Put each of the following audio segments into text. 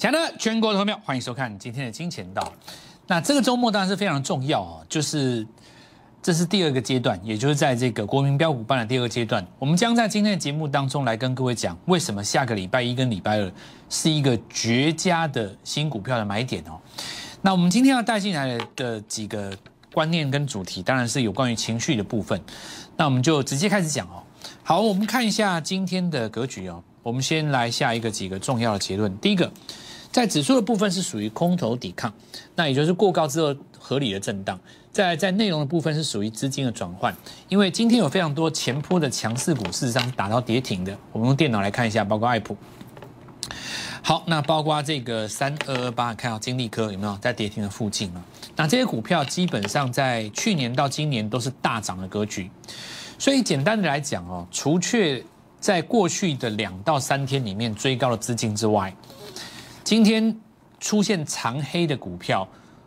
亲爱的全国投票，欢迎收看今天的金钱道。那这个周末当然是非常重要哦，就是这是第二个阶段，也就是在这个国民标股办的第二个阶段。我们将在今天的节目当中来跟各位讲，为什么下个礼拜一跟礼拜二是一个绝佳的新股票的买点哦。那我们今天要带进来的几个观念跟主题，当然是有关于情绪的部分。那我们就直接开始讲哦。好，我们看一下今天的格局哦。我们先来下一个几个重要的结论。第一个。在指数的部分是属于空头抵抗，那也就是过高之后合理的震荡。在在内容的部分是属于资金的转换，因为今天有非常多前坡的强势股事实上打到跌停的。我们用电脑来看一下，包括爱普。好，那包括这个三二二八，看到金利科有没有在跌停的附近啊？那这些股票基本上在去年到今年都是大涨的格局。所以简单的来讲哦，除却在过去的两到三天里面追高的资金之外。今天出现长黑的股票，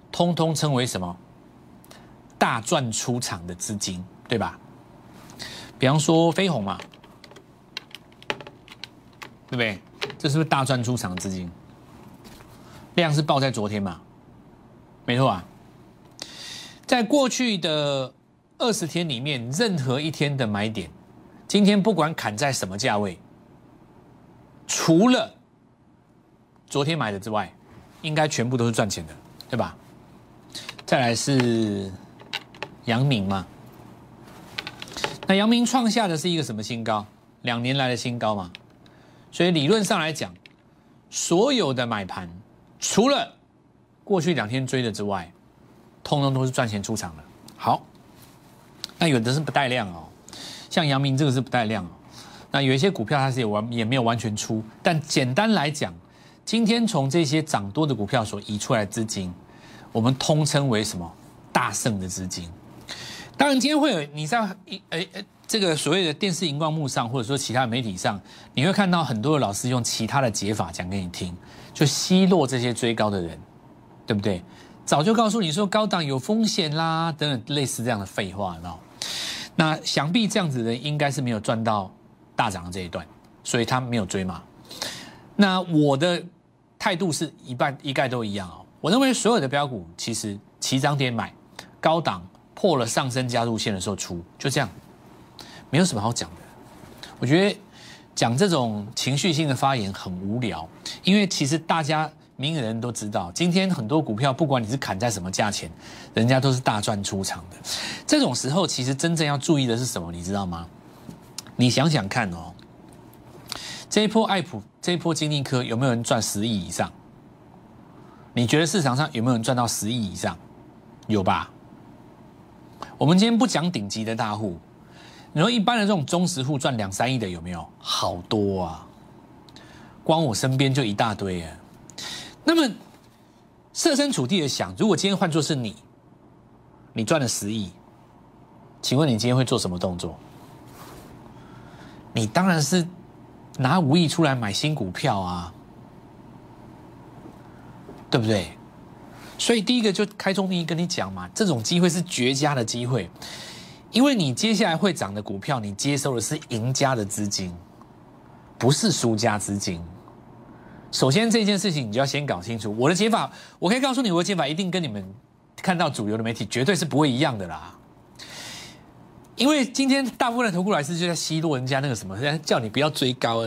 通通称为什么？大赚出场的资金，对吧？比方说飞鸿嘛，对不对？这是不是大赚出场的资金？量是报在昨天嘛？没错啊。在过去的二十天里面，任何一天的买点，今天不管砍在什么价位，除了。昨天买的之外，应该全部都是赚钱的，对吧？再来是阳明嘛，那阳明创下的是一个什么新高？两年来的新高嘛。所以理论上来讲，所有的买盘，除了过去两天追的之外，通通都是赚钱出场的。好，那有的是不带量哦，像阳明这个是不带量哦。那有一些股票它是也完也没有完全出，但简单来讲。今天从这些涨多的股票所移出来资金，我们通称为什么？大胜的资金。当然，今天会有你在一诶诶这个所谓的电视荧光幕上，或者说其他媒体上，你会看到很多的老师用其他的解法讲给你听，就奚落这些追高的人，对不对？早就告诉你说高档有风险啦，等等类似这样的废话，知道那想必这样子的人应该是没有赚到大涨的这一段，所以他没有追嘛。那我的。态度是一半一概都一样哦。我认为所有的标股其实起涨点买，高档破了上升加入线的时候出，就这样，没有什么好讲的。我觉得讲这种情绪性的发言很无聊，因为其实大家明眼人都知道，今天很多股票不管你是砍在什么价钱，人家都是大赚出场的。这种时候其实真正要注意的是什么，你知道吗？你想想看哦。这一波爱普，这一波金利科有没有人赚十亿以上？你觉得市场上有没有人赚到十亿以上？有吧？我们今天不讲顶级的大户，你说一般的这种中实户赚两三亿的有没有？好多啊！光我身边就一大堆啊。那么设身处地的想，如果今天换作是你，你赚了十亿，请问你今天会做什么动作？你当然是。拿五亿出来买新股票啊，对不对？所以第一个就开中第一跟你讲嘛，这种机会是绝佳的机会，因为你接下来会涨的股票，你接收的是赢家的资金，不是输家资金。首先这件事情你就要先搞清楚，我的解法，我可以告诉你，我的解法一定跟你们看到主流的媒体绝对是不会一样的啦。因为今天大部分的投顾老师就在奚落人家那个什么，人家叫你不要追高，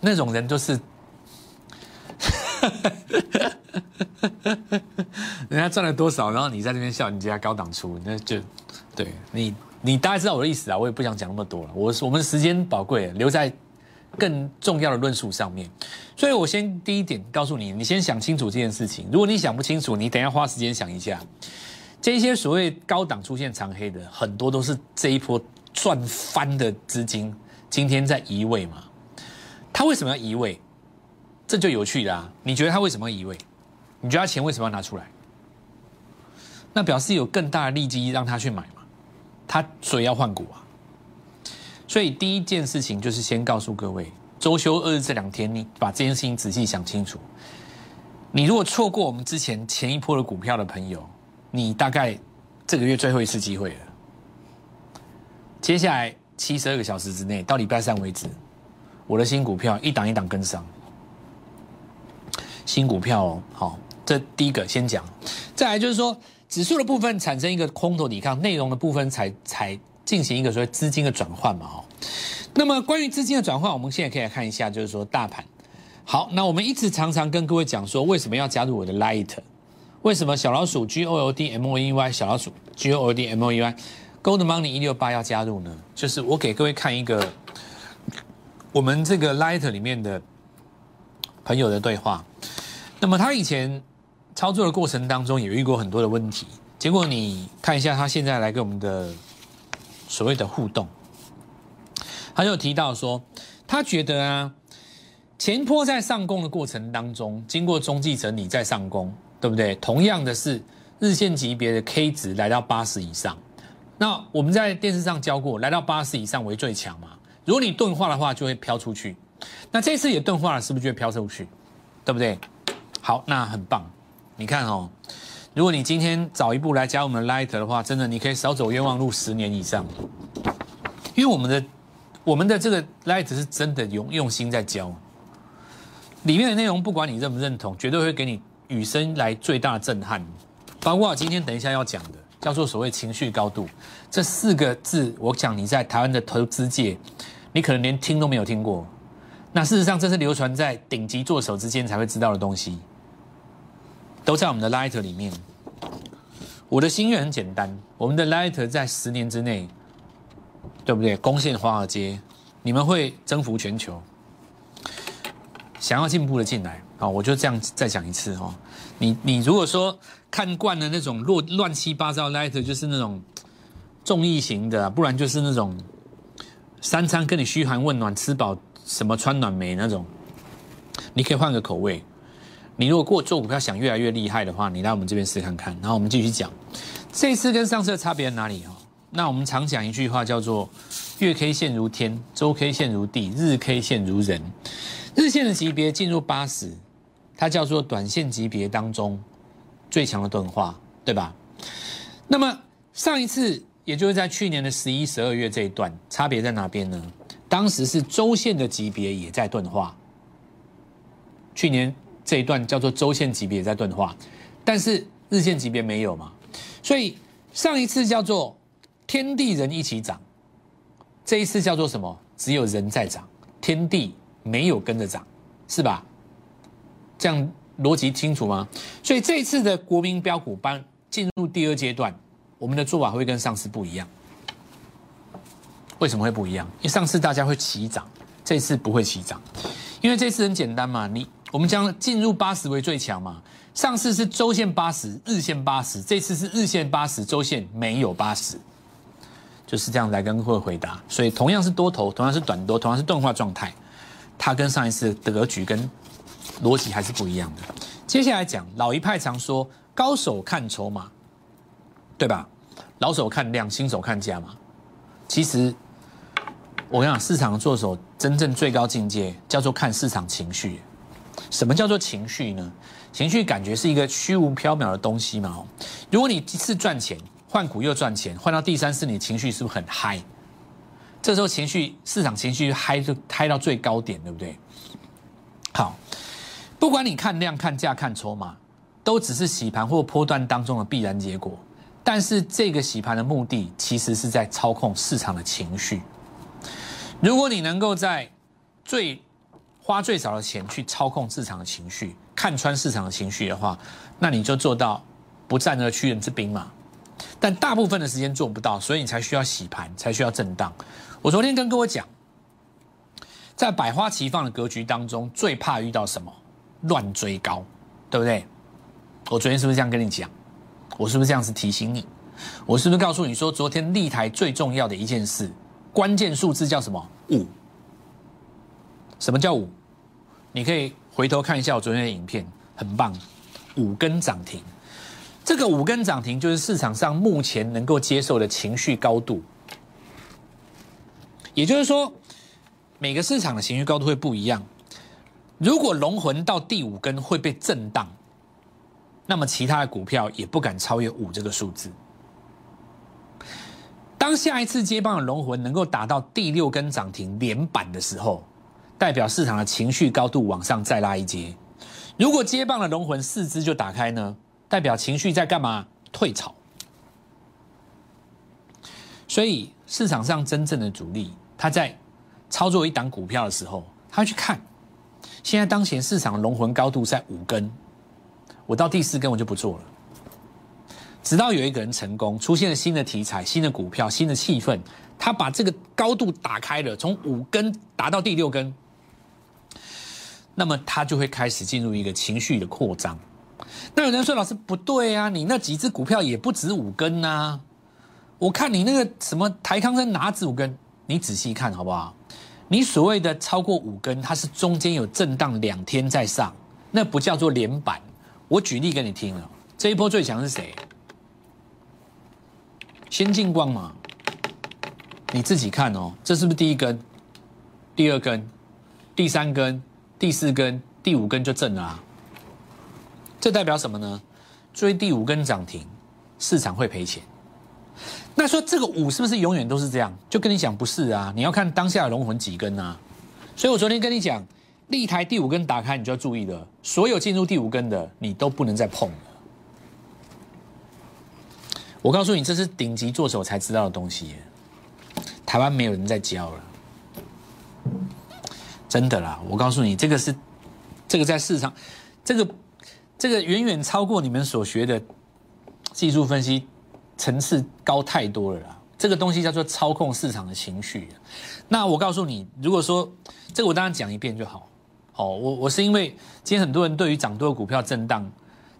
那种人都是，人家赚了多少，然后你在那边笑人家高档出，那就对你，你大概知道我的意思啊，我也不想讲那么多了，我我们时间宝贵，留在更重要的论述上面，所以我先第一点告诉你，你先想清楚这件事情，如果你想不清楚，你等下花时间想一下。这些所谓高档出现长黑的，很多都是这一波赚翻的资金，今天在移位嘛？他为什么要移位？这就有趣啦！你觉得他为什么要移位？你觉得他钱为什么要拿出来？那表示有更大的利基让他去买嘛？他所以要换股啊！所以第一件事情就是先告诉各位，周休二日这两天，你把这件事情仔细想清楚。你如果错过我们之前前一波的股票的朋友，你大概这个月最后一次机会了。接下来七十二个小时之内，到礼拜三为止，我的新股票一档一档跟上。新股票哦。好，这第一个先讲，再来就是说指数的部分产生一个空头抵抗，内容的部分才才进行一个所谓资金的转换嘛哦。那么关于资金的转换，我们现在可以来看一下，就是说大盘。好，那我们一直常常跟各位讲说，为什么要加入我的 Light？为什么小老鼠 G O L D M O E Y 小老鼠 G O L D M O E Y Gold Money 一六八要加入呢？就是我给各位看一个我们这个 Light 里面的朋友的对话。那么他以前操作的过程当中也遇过很多的问题，结果你看一下他现在来跟我们的所谓的互动，他就提到说，他觉得啊，前坡在上攻的过程当中，经过中继整理再上攻。对不对？同样的是日线级别的 K 值来到八十以上，那我们在电视上教过，来到八十以上为最强嘛。如果你钝化的话，就会飘出去。那这次也钝化了，是不是就会飘出去？对不对？好，那很棒。你看哦，如果你今天早一步来加我们的 Light 的话，真的你可以少走冤枉路十年以上。因为我们的我们的这个 Light 是真的用用心在教，里面的内容不管你认不认同，绝对会给你。与生来最大的震撼，包括今天等一下要讲的，叫做所谓情绪高度这四个字。我讲你在台湾的投资界，你可能连听都没有听过。那事实上，这是流传在顶级作手之间才会知道的东西，都在我们的 Light 里面。我的心愿很简单，我们的 Light 在十年之内，对不对？攻陷华尔街，你们会征服全球。想要进步的进来。好，我就这样再讲一次哦。你你如果说看惯了那种乱乱七八糟 light，就是那种综艺型的，不然就是那种三餐跟你嘘寒问暖，吃饱什么穿暖没那种。你可以换个口味。你如果过做股票想越来越厉害的话，你来我们这边试看看。然后我们继续讲，这次跟上次的差别在哪里哦？那我们常讲一句话叫做月 K 线如天，周 K 线如地，日 K 线如人。日线的级别进入八十。它叫做短线级别当中最强的钝化，对吧？那么上一次，也就是在去年的十一、十二月这一段，差别在哪边呢？当时是周线的级别也在钝化，去年这一段叫做周线级别在钝化，但是日线级别没有嘛？所以上一次叫做天地人一起涨，这一次叫做什么？只有人在涨，天地没有跟着涨，是吧？这样逻辑清楚吗？所以这次的国民标股班进入第二阶段，我们的做法会跟上次不一样。为什么会不一样？因为上次大家会齐涨，这次不会齐涨，因为这次很简单嘛，你我们将进入八十为最强嘛。上次是周线八十，日线八十，这次是日线八十，周线没有八十，就是这样来跟各位回答。所以同样是多头，同样是短多，同样是钝化状态，它跟上一次的格局跟。逻辑还是不一样的。接下来讲，老一派常说高手看筹码，对吧？老手看量，新手看价嘛。其实我跟你讲，市场做手真正最高境界叫做看市场情绪。什么叫做情绪呢？情绪感觉是一个虚无缥缈的东西嘛。如果你一次赚钱，换股又赚钱，换到第三次，你情绪是不是很嗨？这时候情绪市场情绪嗨就嗨到最高点，对不对？好。不管你看量、看价、看筹码，都只是洗盘或波段当中的必然结果。但是这个洗盘的目的，其实是在操控市场的情绪。如果你能够在最花最少的钱去操控市场的情绪，看穿市场的情绪的话，那你就做到不战而屈人之兵嘛。但大部分的时间做不到，所以你才需要洗盘，才需要震荡。我昨天跟各位讲，在百花齐放的格局当中，最怕遇到什么？乱追高，对不对？我昨天是不是这样跟你讲？我是不是这样子提醒你？我是不是告诉你说，昨天立台最重要的一件事，关键数字叫什么？五。什么叫五？你可以回头看一下我昨天的影片，很棒，五根涨停。这个五根涨停就是市场上目前能够接受的情绪高度。也就是说，每个市场的情绪高度会不一样。如果龙魂到第五根会被震荡，那么其他的股票也不敢超越五这个数字。当下一次接棒的龙魂能够达到第六根涨停连板的时候，代表市场的情绪高度往上再拉一阶。如果接棒的龙魂四肢就打开呢，代表情绪在干嘛？退潮。所以市场上真正的主力，他在操作一档股票的时候，他去看现在当前市场的龙魂高度在五根，我到第四根我就不做了。直到有一个人成功，出现了新的题材、新的股票、新的气氛，他把这个高度打开了，从五根达到第六根，那么他就会开始进入一个情绪的扩张。那有人说：“老师不对啊，你那几只股票也不止五根呐。我看你那个什么台康生哪止五根？你仔细看好不好？你所谓的超过五根，它是中间有震荡两天在上，那不叫做连板。我举例给你听了，这一波最强是谁？”先进光嘛，你自己看哦，这是不是第一根、第二根、第三根、第四根、第五根就正了啊？这代表什么呢？追第五根涨停，市场会赔钱。那说这个五是不是永远都是这样？就跟你讲不是啊，你要看当下的龙魂几根啊。所以我昨天跟你讲，立台第五根打开，你就要注意了，所有进入第五根的，你都不能再碰了。我告诉你，这是顶级做手才知道的东西。台湾没有人在教了，真的啦！我告诉你，这个是这个在市场，这个这个远远超过你们所学的技术分析层次高太多了啦。这个东西叫做操控市场的情绪。那我告诉你，如果说这个，我当然讲一遍就好。哦，我我是因为今天很多人对于涨多的股票震荡，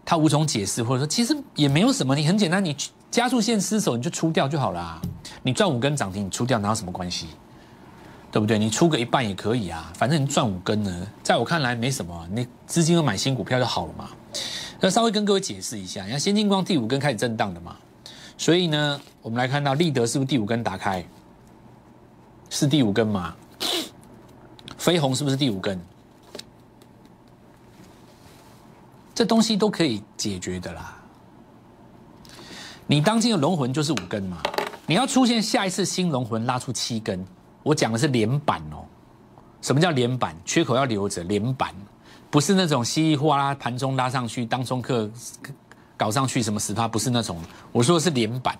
他无从解释，或者说其实也没有什么，你很简单，你。加速线失守，你就出掉就好了。你赚五根涨停，你出掉哪有什么关系？对不对？你出个一半也可以啊，反正你赚五根呢，在我看来没什么。你资金都买新股票就好了嘛。那稍微跟各位解释一下，你看先进光第五根开始震荡的嘛，所以呢，我们来看到立德是不是第五根打开？是第五根嘛？飞鸿是不是第五根？这东西都可以解决的啦。你当今的龙魂就是五根嘛？你要出现下一次新龙魂拉出七根，我讲的是连板哦。什么叫连板？缺口要留着，连板不是那种稀里哗啦盘中拉上去，当中客搞上去什么十趴，不是那种。我说的是连板，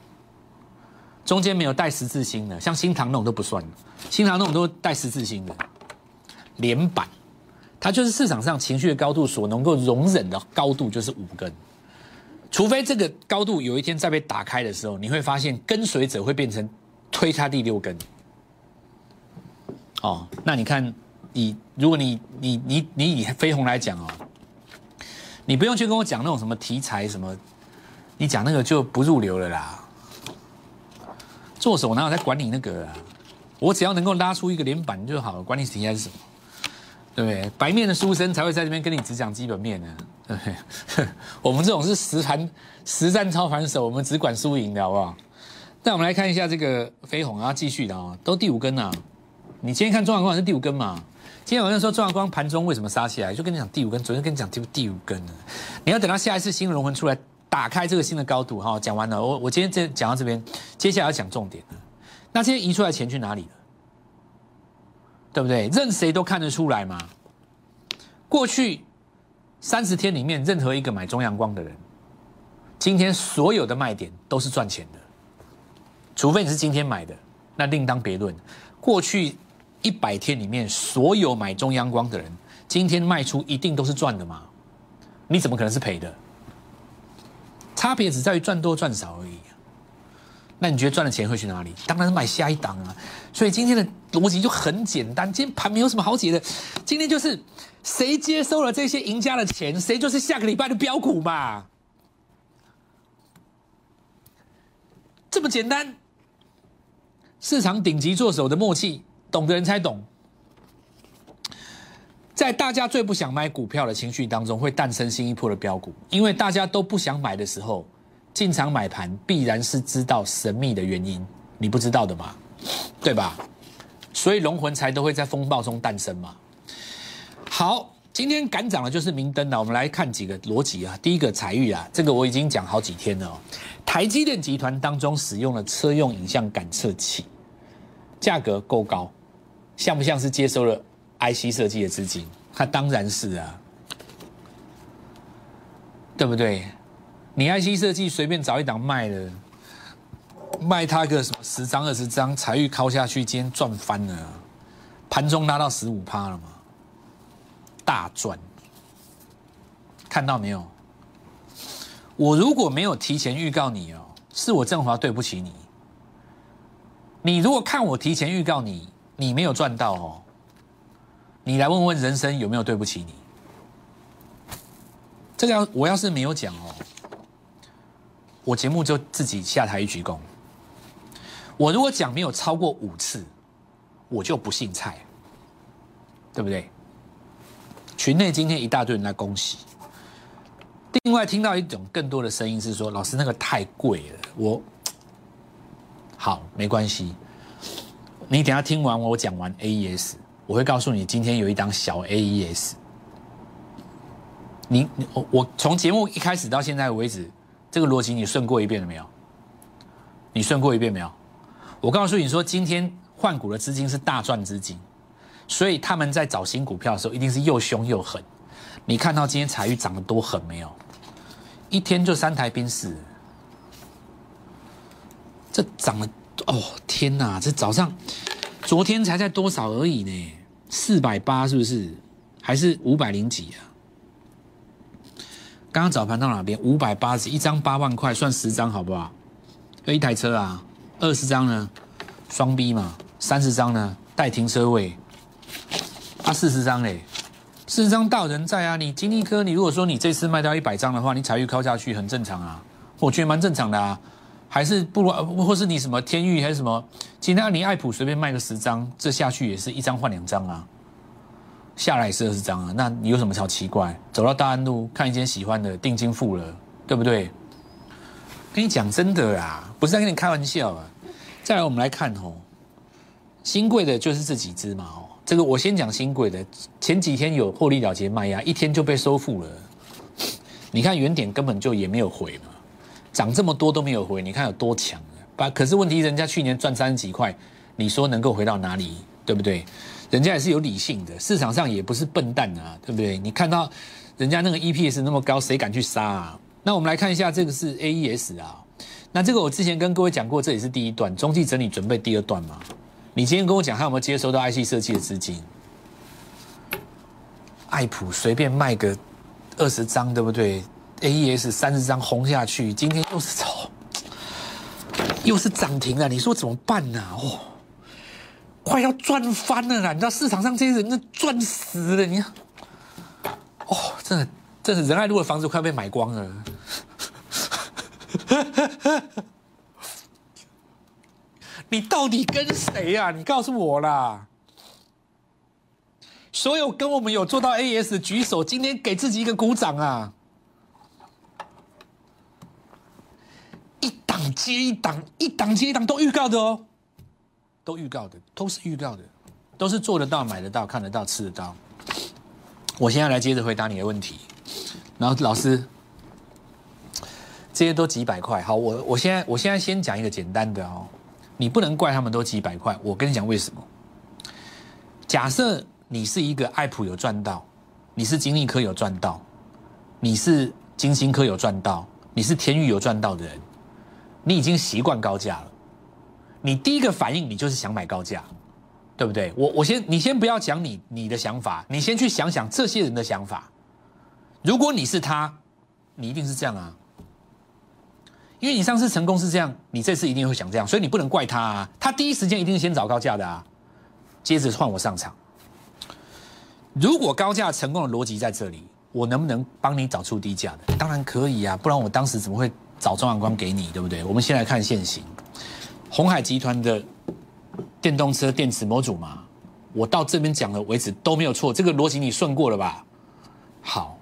中间没有带十字星的，像新塘那种都不算。新塘那种都带十字星的连板，它就是市场上情绪的高度所能够容忍的高度，就是五根。除非这个高度有一天再被打开的时候，你会发现跟随者会变成推他第六根。哦，那你看，以如果你你你你以飞鸿来讲哦，你不用去跟我讲那种什么题材什么，你讲那个就不入流了啦。做手哪有在管你那个啊？我只要能够拉出一个连板就好了，管你题材是什么。对不对？白面的书生才会在这边跟你只讲基本面呢。对，对 我们这种是实盘实战操盘手，我们只管输赢的好不好？那我们来看一下这个飞鸿啊，继续的啊，都第五根啊。你今天看中阳光是第五根嘛？今天晚上说中阳光盘中为什么杀起来？就跟你讲第五根，昨天跟你讲第第五根呢。你要等到下一次新的龙魂出来，打开这个新的高度哈。讲完了，我我今天这讲到这边，接下来要讲重点了那今天移出来钱去哪里了？对不对？任谁都看得出来嘛。过去三十天里面，任何一个买中阳光的人，今天所有的卖点都是赚钱的。除非你是今天买的，那另当别论。过去一百天里面，所有买中央光的人，今天卖出一定都是赚的嘛？你怎么可能是赔的？差别只在于赚多赚少而已。那你觉得赚的钱会去哪里？当然是买下一档啊！所以今天的逻辑就很简单，今天盘没有什么好解的。今天就是谁接收了这些赢家的钱，谁就是下个礼拜的标股嘛，这么简单。市场顶级做手的默契，懂的人才懂。在大家最不想买股票的情绪当中，会诞生新一波的标股，因为大家都不想买的时候。进场买盘必然是知道神秘的原因，你不知道的嘛，对吧？所以龙魂才都会在风暴中诞生嘛。好，今天赶涨的就是明灯了。我们来看几个逻辑啊。第一个财玉啊，这个我已经讲好几天了哦。台积电集团当中使用了车用影像感测器，价格够高，像不像是接收了 IC 设计的资金？它当然是啊。对不对？你 IC 设计随便找一档卖的，卖它个什么十张二十张，财运敲下去，今天赚翻了，盘中拉到十五趴了嘛，大赚，看到没有？我如果没有提前预告你哦，是我振华对不起你。你如果看我提前预告你，你没有赚到哦，你来问问人生有没有对不起你？这个要我要是没有讲哦，我节目就自己下台一鞠躬。我如果讲没有超过五次，我就不姓蔡，对不对？群内今天一大堆人来恭喜。另外听到一种更多的声音是说，老师那个太贵了，我好没关系。你等下听完我讲完 AES，我会告诉你今天有一档小 AES。你我我从节目一开始到现在为止，这个逻辑你顺过一遍了没有？你顺过一遍没有？我告诉你说，今天换股的资金是大赚资金，所以他们在找新股票的时候，一定是又凶又狠。你看到今天财运涨得多狠没有？一天就三台宾士，这涨了哦！天哪，这早上昨天才在多少而已呢？四百八是不是？还是五百零几啊？刚刚早盘到哪边？五百八十一张八万块，算十张好不好？有一台车啊，二十张呢，双 B 嘛，三十张呢带停车位，啊四十张嘞。四十张大人在啊，你金立科，你如果说你这次卖掉一百张的话，你财运靠下去很正常啊，我觉得蛮正常的啊，还是不如或是你什么天域还是什么，其他你爱普随便卖个十张，这下去也是一张换两张啊，下来也是二十张啊，那你有什么好奇怪？走到大安路看一间喜欢的，定金付了，对不对？跟你讲真的啦，不是在跟你开玩笑啊。再来我们来看哦，新贵的就是这几只嘛哦。这个我先讲新贵的，前几天有获利了结卖压，一天就被收复了。你看原点根本就也没有回嘛，涨这么多都没有回，你看有多强啊！把可是问题，人家去年赚三十几块，你说能够回到哪里？对不对？人家也是有理性的，市场上也不是笨蛋啊，对不对？你看到人家那个 EPS 那么高，谁敢去杀啊？那我们来看一下，这个是 AES 啊。那这个我之前跟各位讲过，这也是第一段中继整理准备第二段嘛。你今天跟我讲，他有没有接收到 IC 设计的资金？爱普随便卖个二十张，对不对？AES 三十张轰下去，今天又是走，又是涨停了，你说怎么办呢？哦，快要赚翻了啦！你知道市场上这些人都赚死了，你看，哦，真的，真的仁爱路的房子快要被买光了。你到底跟谁呀？你告诉我啦！所有跟我们有做到 AS 举手，今天给自己一个鼓掌啊！一档接一档，一档接一档都预告的哦，都预告的，都是预告的，都是做得到、买得到、看得到、吃得到。我现在来接着回答你的问题，然后老师，这些都几百块，好，我我现在我现在先讲一个简单的哦。你不能怪他们都几百块，我跟你讲为什么？假设你是一个爱普有赚到，你是金利科有赚到，你是金星科有赚到，你是天域有赚到的人，你已经习惯高价了，你第一个反应你就是想买高价，对不对？我我先你先不要讲你你的想法，你先去想想这些人的想法。如果你是他，你一定是这样啊。因为你上次成功是这样，你这次一定会想这样，所以你不能怪他啊。他第一时间一定是先找高价的啊，接着换我上场。如果高价成功的逻辑在这里，我能不能帮你找出低价的？当然可以啊，不然我当时怎么会找中阳光给你，对不对？我们先来看现行，红海集团的电动车电池模组嘛，我到这边讲的为止都没有错，这个逻辑你顺过了吧？好，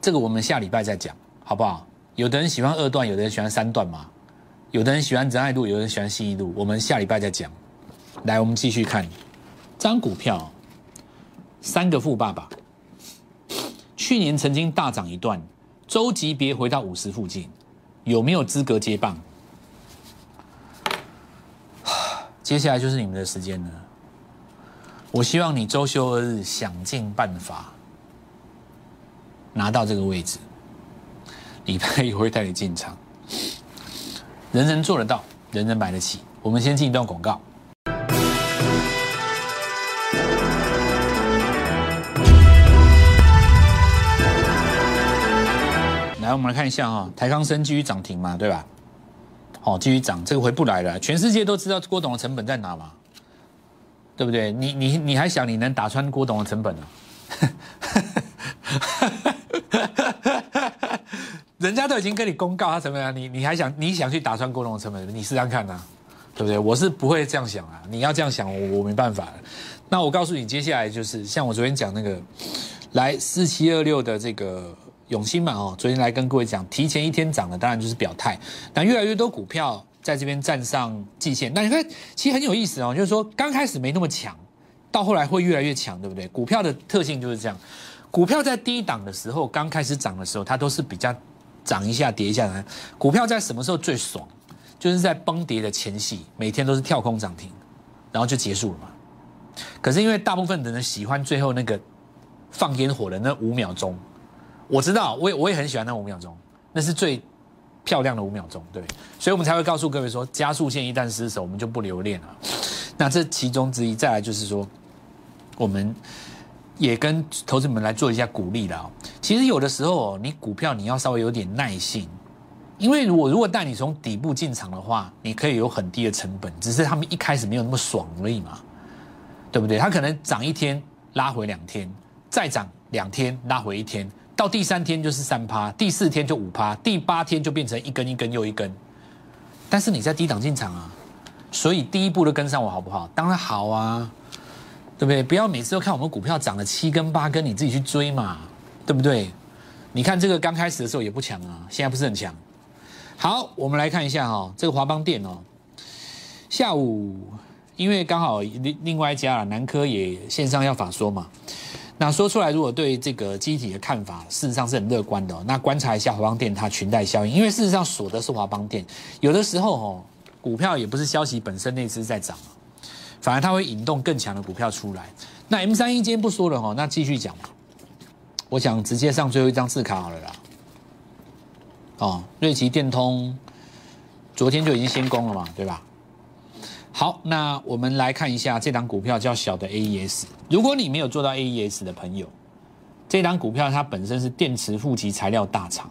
这个我们下礼拜再讲，好不好？有的人喜欢二段，有的人喜欢三段嘛。有的人喜欢仁爱路，有的人喜欢信义路。我们下礼拜再讲。来，我们继续看，张股票，三个富爸爸，去年曾经大涨一段，周级别回到五十附近，有没有资格接棒？接下来就是你们的时间了。我希望你周休二日，想尽办法。拿到这个位置，礼拜一会带你进场。人人做得到，人人买得起。我们先进一段广告。来，我们来看一下哈，台康生继续涨停嘛，对吧？好，继续涨，这个回不来了。全世界都知道郭董的成本在哪嘛，对不对？你你你还想你能打穿郭董的成本呢？人家都已经跟你公告他成本了，你你还想你想去打穿郭董的成本？你试试看呐，对不对？我是不会这样想啊，你要这样想，我我没办法。那我告诉你，接下来就是像我昨天讲那个，来四七二六的这个。永兴嘛，哦，昨天来跟各位讲，提前一天涨的，当然就是表态。但越来越多股票在这边站上季线，那你看，其实很有意思哦，就是说刚开始没那么强，到后来会越来越强，对不对？股票的特性就是这样，股票在低档的时候，刚开始涨的时候，它都是比较涨一下跌一下的。股票在什么时候最爽？就是在崩跌的前夕，每天都是跳空涨停，然后就结束了嘛。可是因为大部分的人喜欢最后那个放烟火的那五秒钟。我知道，我也我也很喜欢那五秒钟，那是最漂亮的五秒钟，对，所以我们才会告诉各位说，加速线一旦失守，我们就不留恋了。那这其中之一，再来就是说，我们也跟投资们来做一下鼓励了。其实有的时候，你股票你要稍微有点耐性，因为我如果带你从底部进场的话，你可以有很低的成本，只是他们一开始没有那么爽而已嘛，对不对？它可能涨一天拉回两天，再涨两天拉回一天。到第三天就是三趴，第四天就五趴，第八天就变成一根一根又一根。但是你在低档进场啊，所以第一步都跟上我好不好？当然好啊，对不对？不要每次都看我们股票涨了七根八根，你自己去追嘛，对不对？你看这个刚开始的时候也不强啊，现在不是很强。好，我们来看一下哈，这个华邦电哦，下午因为刚好另另外一家啊，南科也线上要法说嘛。那说出来，如果对这个机体的看法，事实上是很乐观的。那观察一下华邦电它裙带效应，因为事实上锁的是华邦电，有的时候哦，股票也不是消息本身那只在涨，反而它会引动更强的股票出来。那 M 三一今天不说了哈，那继续讲。我想直接上最后一张字卡好了啦。哦，瑞奇电通昨天就已经先攻了嘛，对吧？好，那我们来看一下这档股票叫小的 AES。如果你没有做到 AES 的朋友，这档股票它本身是电池负极材料大厂，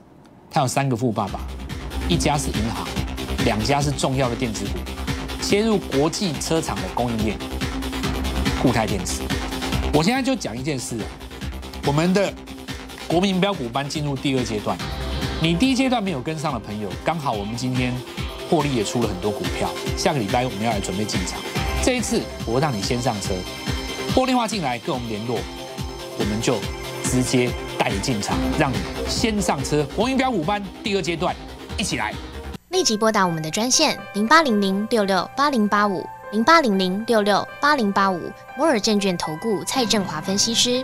它有三个富爸爸，一家是银行，两家是重要的电子股，切入国际车厂的供应链，固态电池。我现在就讲一件事，我们的国民标股班进入第二阶段，你第一阶段没有跟上的朋友，刚好我们今天。获利也出了很多股票，下个礼拜我们要来准备进场。这一次我会让你先上车，拨电话进来跟我们联络，我们就直接带你进场，让你先上车。王云标五班第二阶段，一起来！立即拨打我们的专线零八零零六六八零八五零八零零六六八零八五摩尔证券投顾蔡振华分析师。